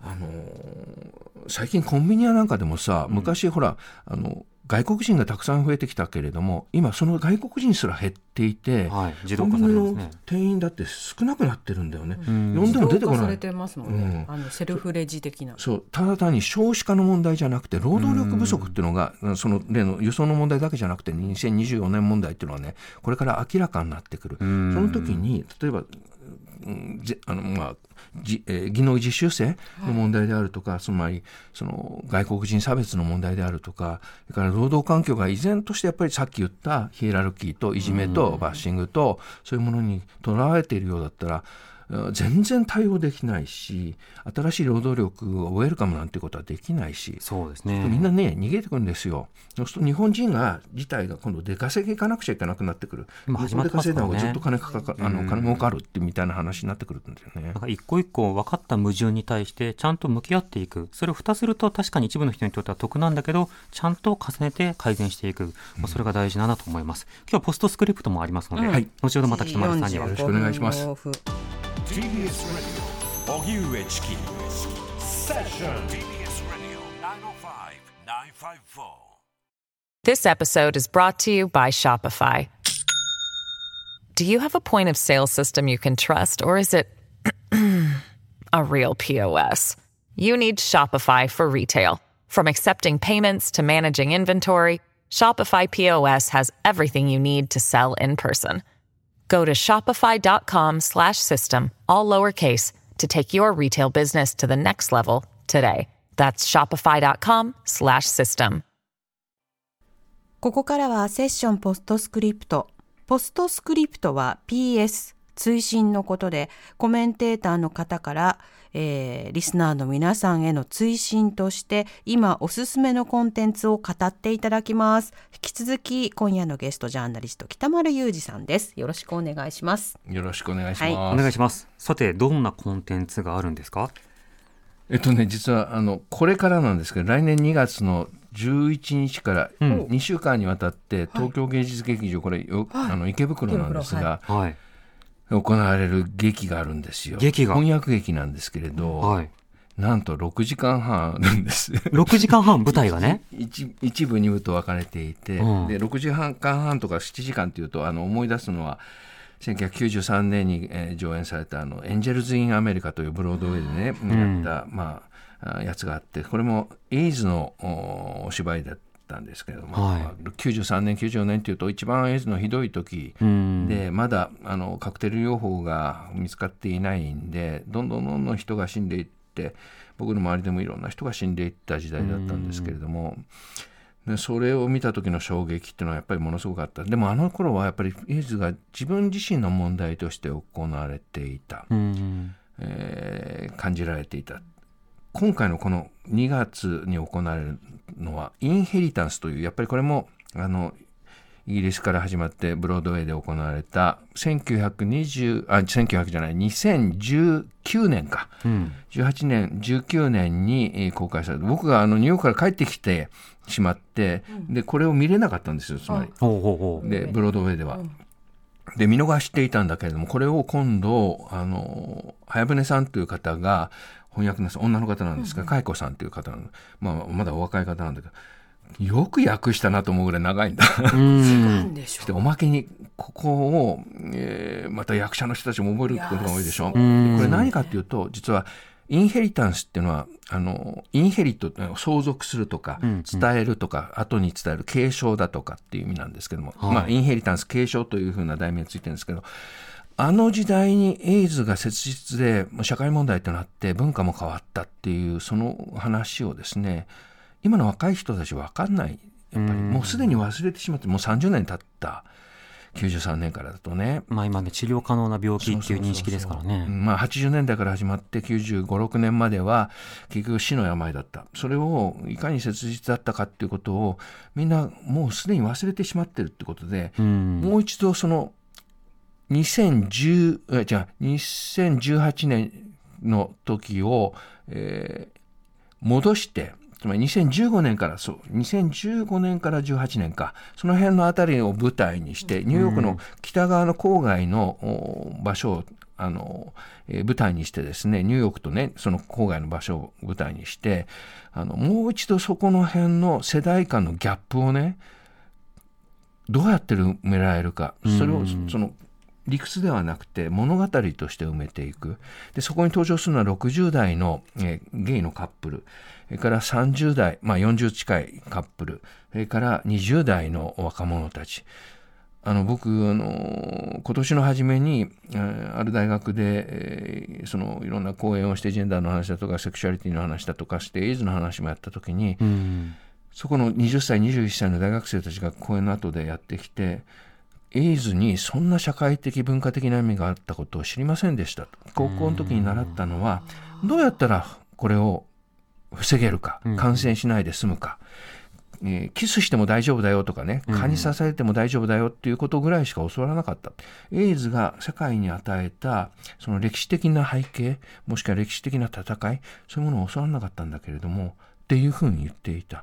[SPEAKER 4] あのー最近コンビニ屋なんかでもさ昔ほらあの外国人がたくさん増えてきたけれども今その外国人すら減っていて、
[SPEAKER 3] はい、自動化されるんですね。
[SPEAKER 4] 店員だって少なくなってるんだよね。
[SPEAKER 3] ん。
[SPEAKER 4] 呼んでも出てこない。
[SPEAKER 2] 自動化されてますもんね、
[SPEAKER 4] うん。
[SPEAKER 2] あのセルフレジ的な。
[SPEAKER 4] そうただ単に少子化の問題じゃなくて労働力不足っていうのがその例の輸送の問題だけじゃなくて2024年問題っていうのはねこれから明らかになってくる。そ
[SPEAKER 3] ん。
[SPEAKER 4] の時に例えばうんぜあのまあじえー技能実習生の問題であるとか、つまりその外国人差別の問題であるとかそれから労働環境が依然としてやっぱりさっき言ったヒエラルキーといじめとバッシングとそういうものにとらわれているようだったらうん全然対応できないし新しい労働力をウェルカムなんてことはできないし
[SPEAKER 3] そうですね。
[SPEAKER 4] みんなね逃げてくるんですよ。そうすると日本人が自体が今度出稼ぎ行かなくちゃいけなくなってくる。
[SPEAKER 3] 今始まって
[SPEAKER 4] で
[SPEAKER 3] ますからね。
[SPEAKER 4] 稼いだ方がずっと金かかあの金儲かるってみたいな話になってくるんだよね。
[SPEAKER 3] なんか一個一個分かった矛盾に対してちゃんと向き合っていく。それを蓋すると確かに一部の人にとっては得なんだけど、ちゃんと重ねて改善していく。まあそれが大事だなと思います。今日はポストスクリプトもありますので、
[SPEAKER 4] はい。
[SPEAKER 3] 後ほどまた北丸さんには。
[SPEAKER 4] よろしくお願いします。
[SPEAKER 2] 45分
[SPEAKER 1] TBS Radio 荻上チキセッション TBS Radio 905-954
[SPEAKER 5] This episode is brought to you by Shopify. Do you have a point of sale system you can trust, or is it a real POS? You need Shopify for retail. From accepting payments to managing inventory, Shopify POS has everything you need to sell in person. Go to shopify.com slash system, all lowercase, to take your retail business to the next level today. That's shopify.com slash system.
[SPEAKER 2] ここからはセッションポストスクリプト。ポストスクリプトは PS、追伸のことで、コメンテーターの方から、えーリスナーの皆さんへの追伸として、今おすすめのコンテンツを語っていただきます。引き続き、今夜のゲストジャーナリスト北丸裕二さんです。よろしくお願いします。
[SPEAKER 4] よろしくお願いします、
[SPEAKER 2] は
[SPEAKER 3] お願いします。さて、どんなコンテンツがあるんですか？
[SPEAKER 4] えっとね実はあのこれからなんですけど来年2月の11日から2週間にわたって東京芸術劇場これよ、あの池袋なんですが、
[SPEAKER 3] はい。
[SPEAKER 4] 行われる劇があるんですよ
[SPEAKER 3] 劇が？
[SPEAKER 4] 翻訳劇なんですけれど、
[SPEAKER 3] はい。
[SPEAKER 4] なんと6時間半あるんです。
[SPEAKER 3] 6時間半？舞台がね？
[SPEAKER 4] 一一部二部と分かれていて、
[SPEAKER 3] うん
[SPEAKER 4] で6時間半とか7時間っていうとあの思い出すのは1993年に、えー上演されたあの「エンジェルズ・イン・アメリカ」というブロードウェイでね、
[SPEAKER 3] ん
[SPEAKER 4] やった、まあ、あやつがあってこれもエイズのおお芝居だったんですけれども、
[SPEAKER 3] はい
[SPEAKER 4] まあ93年94年っていうと一番エイズのひどい時
[SPEAKER 3] うん。
[SPEAKER 4] でまだあのカクテル療法が見つかっていないんでどんどんどんどん人が死んでいって僕の周りでもいろんな人が死んでいった時代だったんですけれどもでそれを見た時の衝撃っていうのはやっぱりものすごかったでもあの頃はやっぱりエイズが自分自身の問題として行われていた、
[SPEAKER 3] うん。
[SPEAKER 4] えー感じられていた今回のこの2月に行われるのはインヘリタンスというやっぱりこれもあのイギリスから始まってブロードウェイで行われた1920あ1900じゃない2019年か
[SPEAKER 3] うん。
[SPEAKER 4] 18年19年にえー公開された僕があのニューヨークから帰ってきてしまって、でこれを見れなかったんですよつまり。
[SPEAKER 3] ほうほうほう。
[SPEAKER 4] でブロードウェイでは。で見逃していたんだけれどもこれを今度あの早船さんという方が翻訳の女の方なんですが、佳子さんという方なの、まあ、まだお若い方なんだけどよく訳したなと思うぐらい長いんだ。
[SPEAKER 3] うん。
[SPEAKER 2] でし
[SPEAKER 4] でおまけにここを、えーまた役者の人たちも覚えることが多いでしょ。こ
[SPEAKER 3] ん。
[SPEAKER 4] れ何かっていうと実はインヘリタンスっていうのはあのインヘリット相続するとか、伝えるとか後に伝える継承だとかっていう意味なんですけども、
[SPEAKER 3] はい。
[SPEAKER 4] まあ、インヘリタンス継承というふうな題名ついてるんですけどあの時代にエイズが切実で社会問題となって文化も変わったっていうその話をですね今の若い人たち分かんない。やっぱりもうすでに忘れてしまってもう30年経った。93年からだとね。
[SPEAKER 3] まあ今ね、治療可能な病気っていう認識ですから
[SPEAKER 4] う
[SPEAKER 3] ね。
[SPEAKER 4] ん。まあ、80年代から始まって95、6年までは結局死の病だった。それをいかに切実だったかっていうことをみんなもうすでに忘れてしまってるってことで、
[SPEAKER 3] うん。
[SPEAKER 4] もう一度その2010えじゃあ2018年の時を、えー戻してつまり2015年からそう2015年から18年かその辺のあたりを舞台にしてニューヨークの北側の郊外のお場所をあの、えー舞台にしてですねニューヨークとねその郊外の場所を舞台にしてあのもう一度そこの辺の世代間のギャップをねどうやって埋められるかそれをその理屈ではなくて物語として埋めていく。でそこに登場するのは60代の、えーゲイのカップル。それから30代、まあ、40近いカップル。それから20代の若者たち。あの僕あの今年の初めに、えーある大学で、えーそのいろんな講演をしてジェンダーの話だとかセクシュアリティの話だとかしてエイズの話もやった時に、
[SPEAKER 3] うん。
[SPEAKER 4] そこの20歳、21歳の大学生たちが講演の後でやってきて、エイズにそんな社会的文化的な意味があったことを知りませんでしたと。高校の時に習ったのは、どうやったらこれを防げるか、感染しないで済むか、えーキスしても大丈夫だよとかね、蚊に刺されても大丈夫だよっていうことぐらいしか教わらなかった。エイズが世界に与えた、その歴史的な背景、もしくは歴史的な戦い、そういうものを教わらなかったんだけれども、っていうふうに言っていた。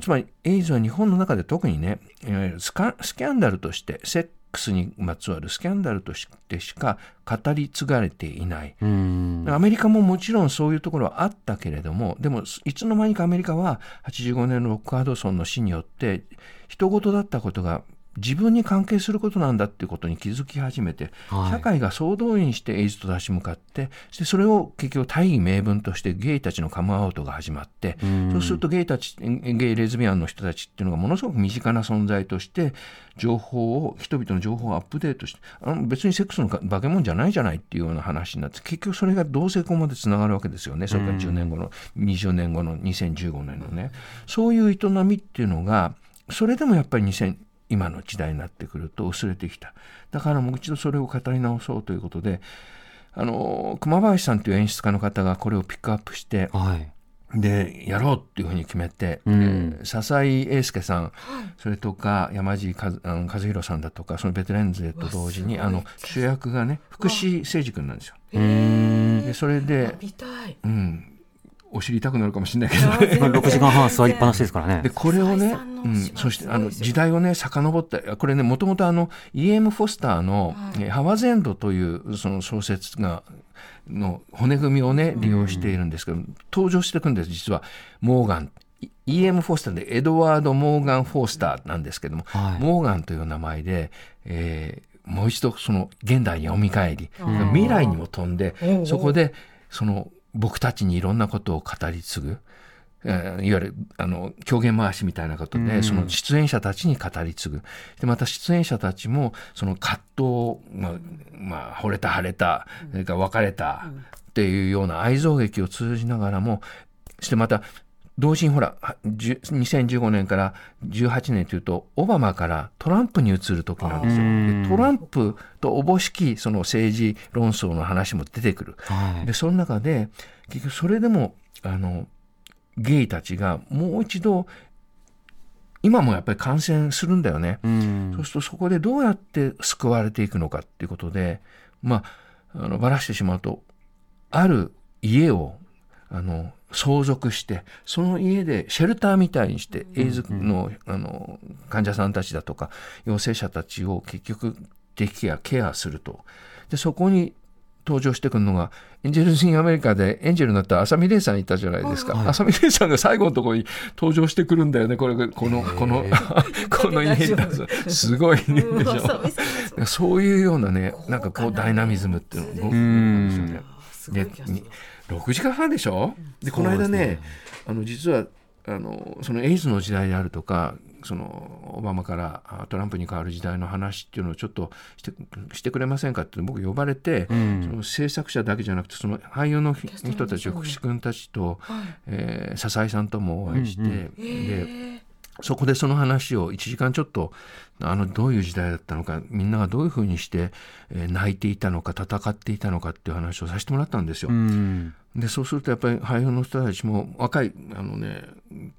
[SPEAKER 4] つまりエイズは日本の中で特にねいわゆるスキャンダルとしてセックスにまつわるスキャンダルとしてしか語り継がれていない。
[SPEAKER 3] うん。
[SPEAKER 4] アメリカももちろんそういうところはあったけれどもでもいつの間にかアメリカは85年のロック・ハドソンの死によって人事だったことが自分に関係することなんだっていうことに気づき始めて、
[SPEAKER 3] はい。
[SPEAKER 4] 社会が総動員してエイズと立ち向かってそれを結局大義名分としてゲイたちのカムアウトが始まって、そうするとゲイたちゲイレズビアンの人たちっていうのがものすごく身近な存在として情報を人々の情報をアップデートしてあの別にセックスの化け物じゃないじゃないっていうような話になって結局それが同性婚までつながるわけですよね。それから10年後の、20年後の2015年のね。そういう営みっていうのがそれでもやっぱり2000今の時代になってくると薄れてきただからもう一度それを語り直そうということであの熊林さんという演出家の方がこれをピックアップして
[SPEAKER 3] はい。
[SPEAKER 4] でやろうっていうふうに決めて、
[SPEAKER 3] うん
[SPEAKER 4] えー笹井英介さん、それとか山地和あの和弘さんだとかそのベテラン勢と同時にあの主役がね福士誠司君なんですよ。
[SPEAKER 3] うん。
[SPEAKER 4] でそれで、
[SPEAKER 2] 見たい。
[SPEAKER 4] うん、お尻痛くなるかもしれないけど、ね、
[SPEAKER 3] 6時間半座りっぱなしですからね。
[SPEAKER 4] でこれをね、うん、そしてあの時代をね遡ってこれねもともとあの E.M. フォスターの「はい、ハワゼンド」というその小説がの骨組みをね利用しているんですけど、うん、登場してくるんです実は。モーガン。E.M. フォスターでエドワード・モーガン・フォースターなんですけども、はい、モーガンという名前で、えー、もう一度その現代にお見返り、未来にも飛んで、そこでその僕たちにいろんなことを語り継ぐ。えー、いわゆるあの狂言回しみたいなことで、その出演者たちに語り継ぐ。でまた出演者たちもその葛藤まあ、まあ、惚れた晴れたそれから別れたっていうような愛憎劇を通じながらもしてまた同時にほら2015年から18年というとオバマからトランプに移る時なんですよ。トランプとおぼしきその政治論争の話も出てくる。はい、でその中で結局それでもあのゲイたちがもう一度今もやっぱり感染するんだよね。そうするとそこでどうやって救われていくのかっていうことでまああのばらしてしまうとある家をあの相続してその家でシェルターみたいにしてエイズの,、あの患者さんたちだとか陽性者たちを結局できやケアすると。でそこに登場してくるのがエンジェルズ・イン・アメリカでエンジェルになった浅見玲さんいたじゃないですか、はい、浅見玲さんが最後のところに登場してくるんだよね。これこのこの この家すごいね。でしょそういうようなねなんかこうダイナミズムっていうのがですよね。で6時間半でしょ？でこの間ね、ね、あの実はあのそのエイズの時代であるとかそのオバマからトランプに変わる時代の話っていうのをちょっとしてしてくれませんかって僕呼ばれて、うん、その制作者だけじゃなくてその俳優の人たち福士君たちと、はい、えー、笹井さんともお会いして、うんうん、でそこでその話を1時間ちょっとあのどういう時代だったのかみんながどういうふうにして泣いていたのか戦っていたのかっていう話をさせてもらったんですよ。でそうするとやっぱり俳優の人たちも若いあのね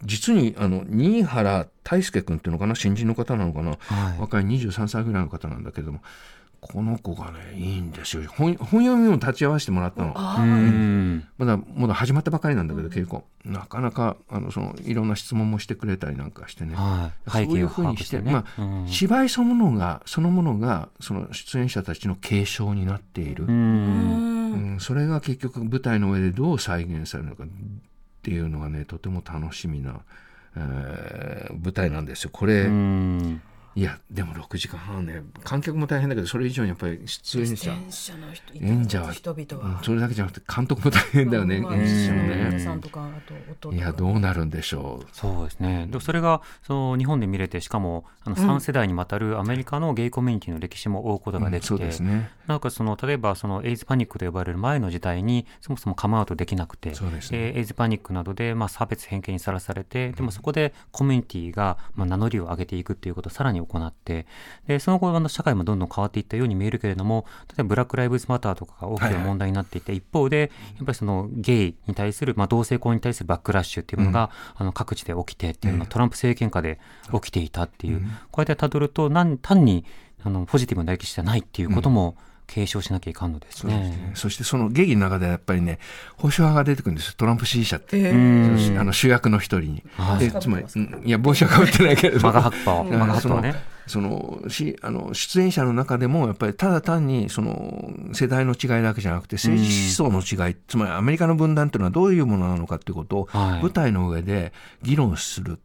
[SPEAKER 4] 実にあの新原大輔君っていうのかな新人の方なのかな、はい、若い23歳ぐらいの方なんだけどもこの子がねいいんですよ。本本読みも立ち会わせてもらったの、まだまだ始まったばかりなんだけど稽古なかなかあのそのいろんな質問もしてくれたりなんかしてね、はい、そういうふうにして、ね、まあ、芝居そのものがそのものがその出演者たちの継承になっている、うん、うんそれが結局舞台の上でどう再現されるのかっていうのがねとても楽しみな、えー、舞台なんですよ。これ、いやでも6時間半ね。観客も大変だけどそれ以上にやっぱり出演者演者は人々は、うん、それだけじゃなくて監督も大変だよね、まあ、演者もね。いやどうなるんでしょう。
[SPEAKER 3] そうですね。でそれがその日本で見れてしかもあの3世代にわたるアメリカのゲイコミュニティの歴史も追うことができて、うん、そうですね、なんかその例えばそのエイズパニックと呼ばれる前の時代にそもそもカムアウトできなくてそうです、ね、エイズパニックなどでまあ差別偏見にさらされてでもそこでコミュニティがまあ名乗りを上げていくっていうことをさらに行って、で、その後、あの、社会もどんどん変わっていったように見えるけれども、例えばブラック・ライブズ・マターとかが大きな問題になっていて、はいはい、一方で、やっぱりそのゲイに対する、まあ、同性婚に対するバックラッシュっていうものが、うん、あの、各地で起きてっていうのが、トランプ政権下で起きていたっていう、うん、こうやってたどると、なん単に、あの、ポジティブな歴史じゃないっていうことも、うん継承しなきゃいかんのですね。そ
[SPEAKER 4] ねそしてその劇の中でやっぱりね、保守派が出てくるんですよ。トランプ支持者って。あの主役の一人に。でつまり、いや、帽子はかぶってないけれど。マ
[SPEAKER 3] ガハッパー。マガハッパーね。
[SPEAKER 4] そのしあの出演者の中でもやっぱりただ単にその世代の違いだけじゃなくて政治思想の違い、つまりアメリカの分断というのはどういうものなのかということを舞台の上で議論するっ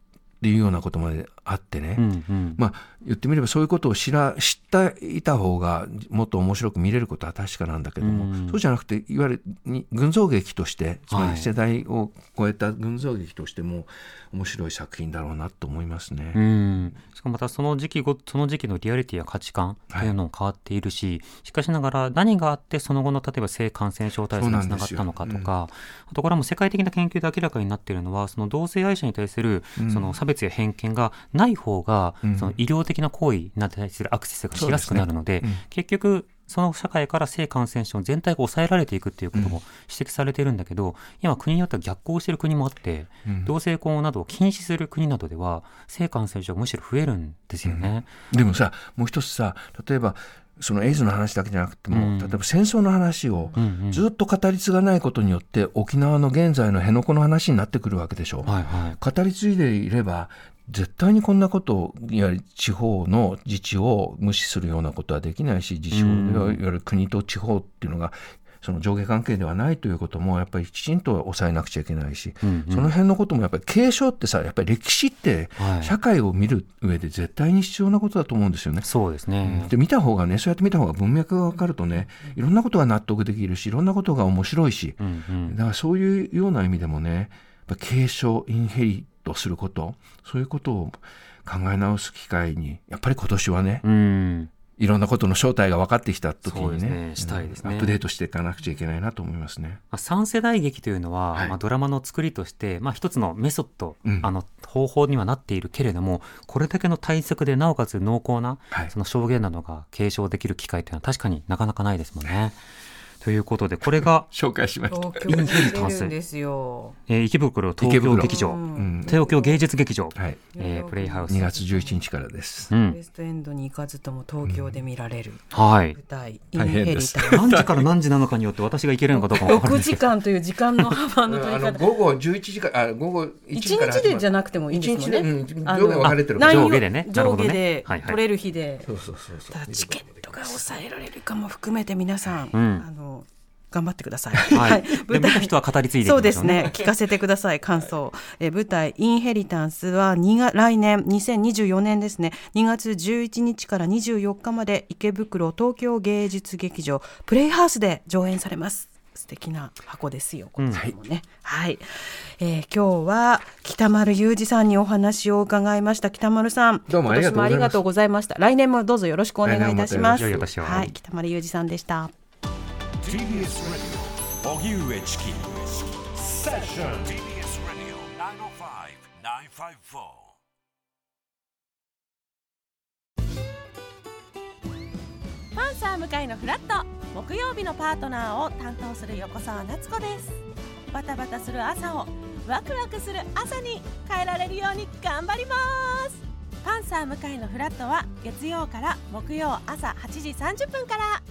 [SPEAKER 4] ていうようなことまであってね、うんうん、まあ言ってみればそういうことを知ら知っていた方がもっと面白く見れることは確かなんだけども、うん、そうじゃなくていわゆる群像劇としてつまり世代を超えた群像劇としても面白い作品だろうなと思いますね。
[SPEAKER 3] うん、しかもまたその時期ごその時期のリアリティや価値観というのも変わっているし、はい、しかしながら何があってその後の例えば性感染症対策につながったのかとか、うん、あとこれはもう世界的な研究で明らかになっているのはその同性愛者に対するその差別や偏見がない方が、その医療的な行為に対するアクセスがしやすくなるので、でね。うん、結局その社会から性感染症全体が抑えられていくっていうことも指摘されてるんだけど、うん、今国によっては逆行している国もあって、うん、同性婚などを禁止する国などでは性感染症がむしろ増えるんですよね。
[SPEAKER 4] でもさもう一つさ例えばそのエイズの話だけじゃなくても、
[SPEAKER 3] うん。
[SPEAKER 4] 例えば戦争の話を
[SPEAKER 3] うんうん。
[SPEAKER 4] ずっと語り継がないことによって沖縄の現在の辺野古の話になってくるわけでしょ。
[SPEAKER 3] はいはい。
[SPEAKER 4] 語り継いでいれば絶対にこんなことをいわゆる地方の自治を無視するようなことはできないし自治法
[SPEAKER 3] うん
[SPEAKER 4] いわゆる国と地方っていうのがその上下関係ではないということもやっぱりきちんと抑えなくちゃいけないし、
[SPEAKER 3] うんうん。
[SPEAKER 4] その辺のこともやっぱり継承ってさやっぱり歴史って
[SPEAKER 3] はい
[SPEAKER 4] 社会を見る上で絶対に必要なことだと思うんですよね。
[SPEAKER 3] そうですね。
[SPEAKER 4] で見た方がねそうやって見た方が文脈が分かるとねいろんなことが納得できるしいろんなことが面白いし
[SPEAKER 3] うんうん。
[SPEAKER 4] だからそういうような意味でもねやっぱ継承インヘリとすることそういうことを考え直す機会にやっぱり今年はね、
[SPEAKER 3] うん。
[SPEAKER 4] いろんなことの正体が分かってきた時にね
[SPEAKER 3] ねしたいですね
[SPEAKER 4] うんアップデートしていかなくちゃいけないなと思いますね。
[SPEAKER 3] まあ、3世代劇というのは、
[SPEAKER 4] はい
[SPEAKER 3] まあ、ドラマの作りとして、まあ、一つのメソッド、
[SPEAKER 4] うん
[SPEAKER 3] あの方法にはなっているけれどもこれだけの対策でなおかつ濃厚な
[SPEAKER 4] はい
[SPEAKER 3] その証言などが継承できる機会というのは確かになかなかないですもんね。ということでこれが、
[SPEAKER 4] 紹介しました。
[SPEAKER 2] 東京に出るんですよ。
[SPEAKER 3] えー池袋東京劇場。東京芸術劇場、
[SPEAKER 4] はい、
[SPEAKER 3] えープレイハウス。
[SPEAKER 4] 2月11日からです。
[SPEAKER 3] うん。
[SPEAKER 2] ウエストエンドに行かずとも東京で見られる。
[SPEAKER 3] はい。
[SPEAKER 2] 舞台、イン
[SPEAKER 4] 大
[SPEAKER 2] ヘリ
[SPEAKER 4] 変です
[SPEAKER 2] タン。
[SPEAKER 3] 何時から何時なのかによって私が行けるのかどうかも分かるん
[SPEAKER 2] 6
[SPEAKER 3] ですけど。
[SPEAKER 2] 時間という時間の幅の 取り方。
[SPEAKER 4] あの午後11時からあ午後1
[SPEAKER 2] 1
[SPEAKER 4] 時から
[SPEAKER 2] 日でじゃ
[SPEAKER 4] な
[SPEAKER 2] なくてもいいんですもんね。
[SPEAKER 4] 一日で上下分かれてる
[SPEAKER 3] 上下でね。
[SPEAKER 2] 上下で
[SPEAKER 3] はいはい。
[SPEAKER 2] 取れる日で、
[SPEAKER 4] そうそうそうそう。
[SPEAKER 2] ただチケットが抑えられるかも含めて皆さん、
[SPEAKER 3] うん。
[SPEAKER 2] あの頑張ってください。
[SPEAKER 3] はい、で見た人は語り継いで
[SPEAKER 2] そうですね。聞かせてください。感想。えー舞台インヘリタンスは2が来年2024年ですね。2月11日から24日まで池袋東京芸術劇場プレイハウスで上演されます。素敵な箱ですよ。こちらもね。はい、えー今日は北丸裕二さんにお話を伺いました。北丸さん、
[SPEAKER 4] どうもありがとうございます
[SPEAKER 2] 今年もありがとうございました。来年もどうぞよろしくお願いいたします。はい、北丸裕二さんでした。
[SPEAKER 1] TBS Radio 荻上チキセッション TBS Radio 905-954
[SPEAKER 6] パンサー向かいのフラット木曜日のパートナーを担当する横澤夏子です。バタバタする朝をワクワクする朝に変えられるように頑張ります。パンサー向かいのフラットは月曜から木曜朝8時30分から。